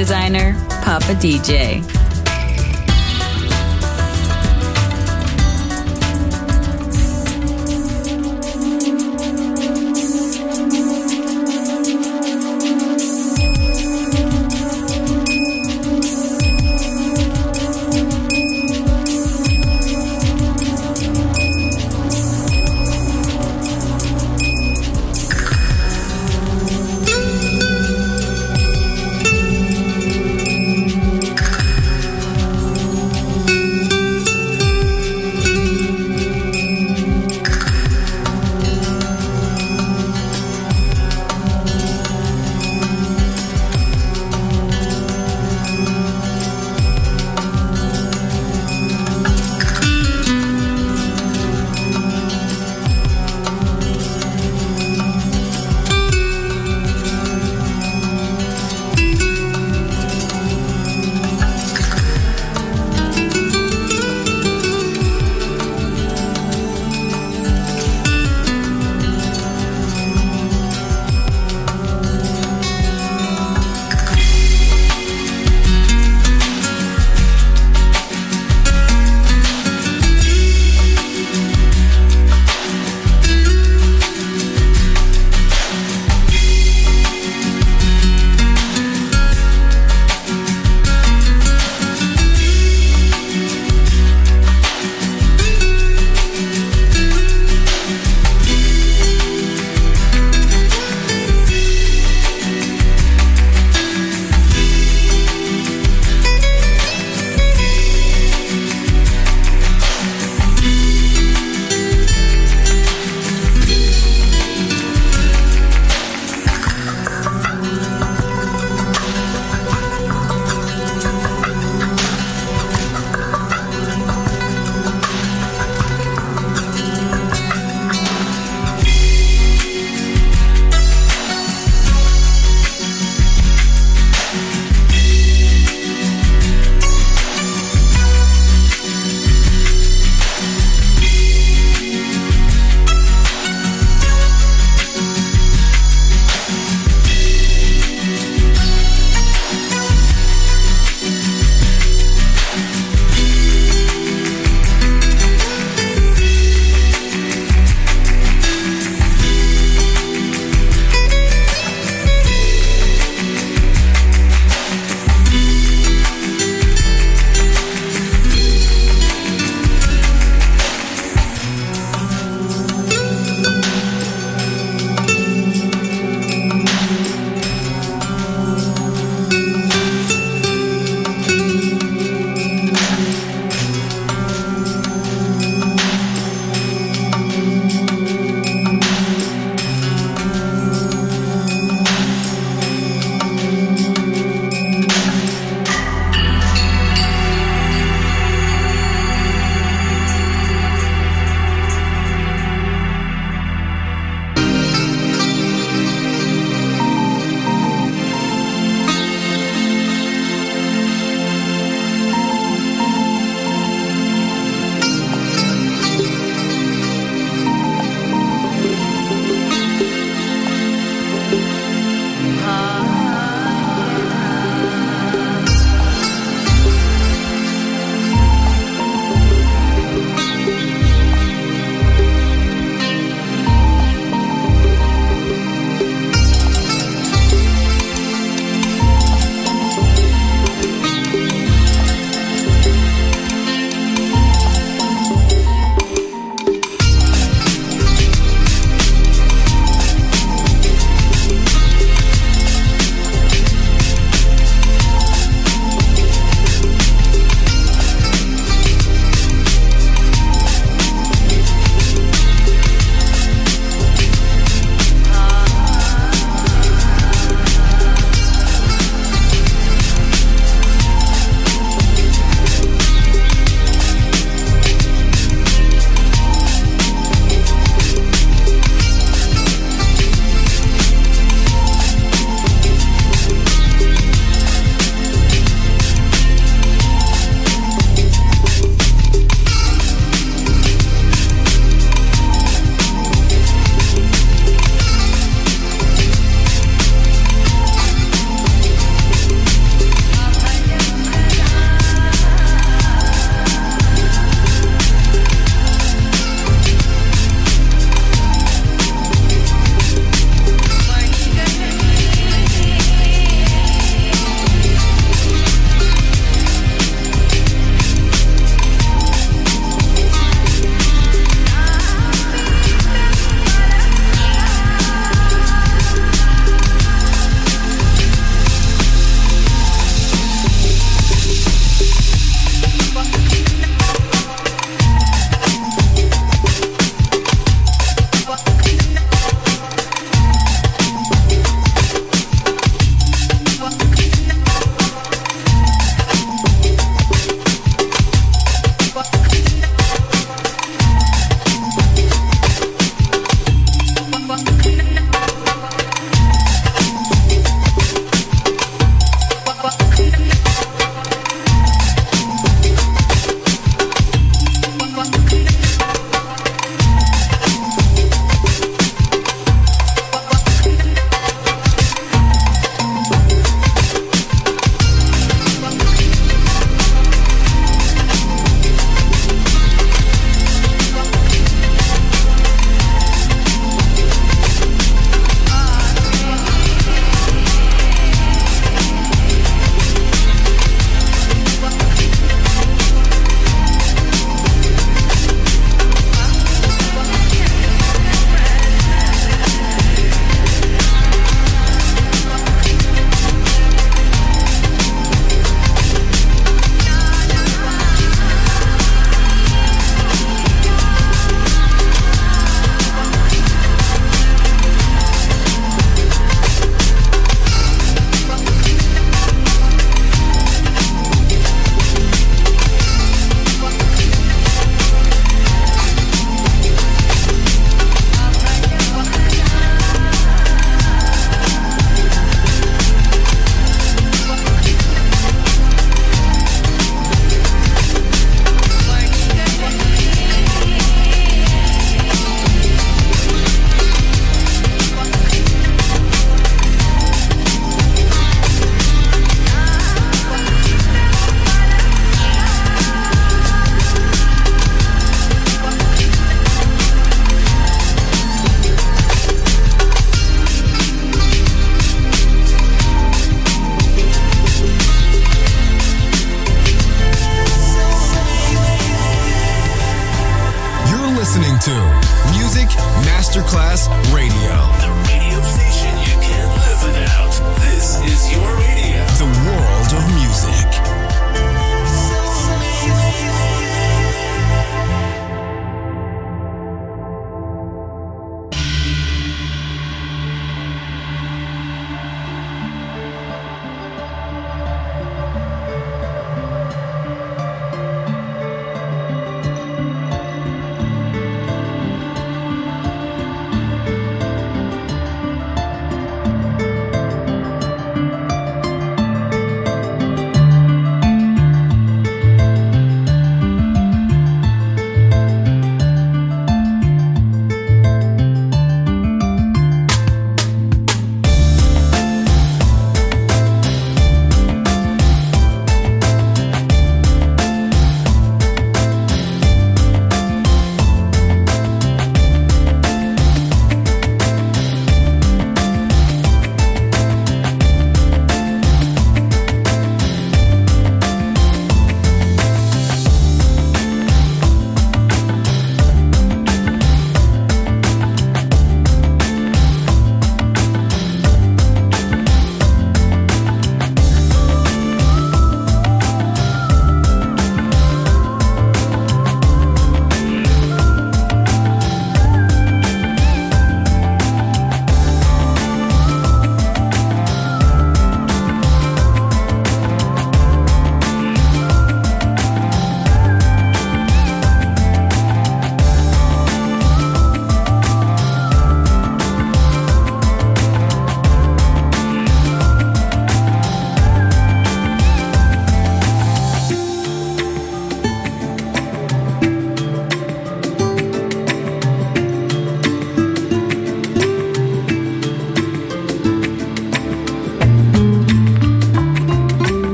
Designer, Papa DJ.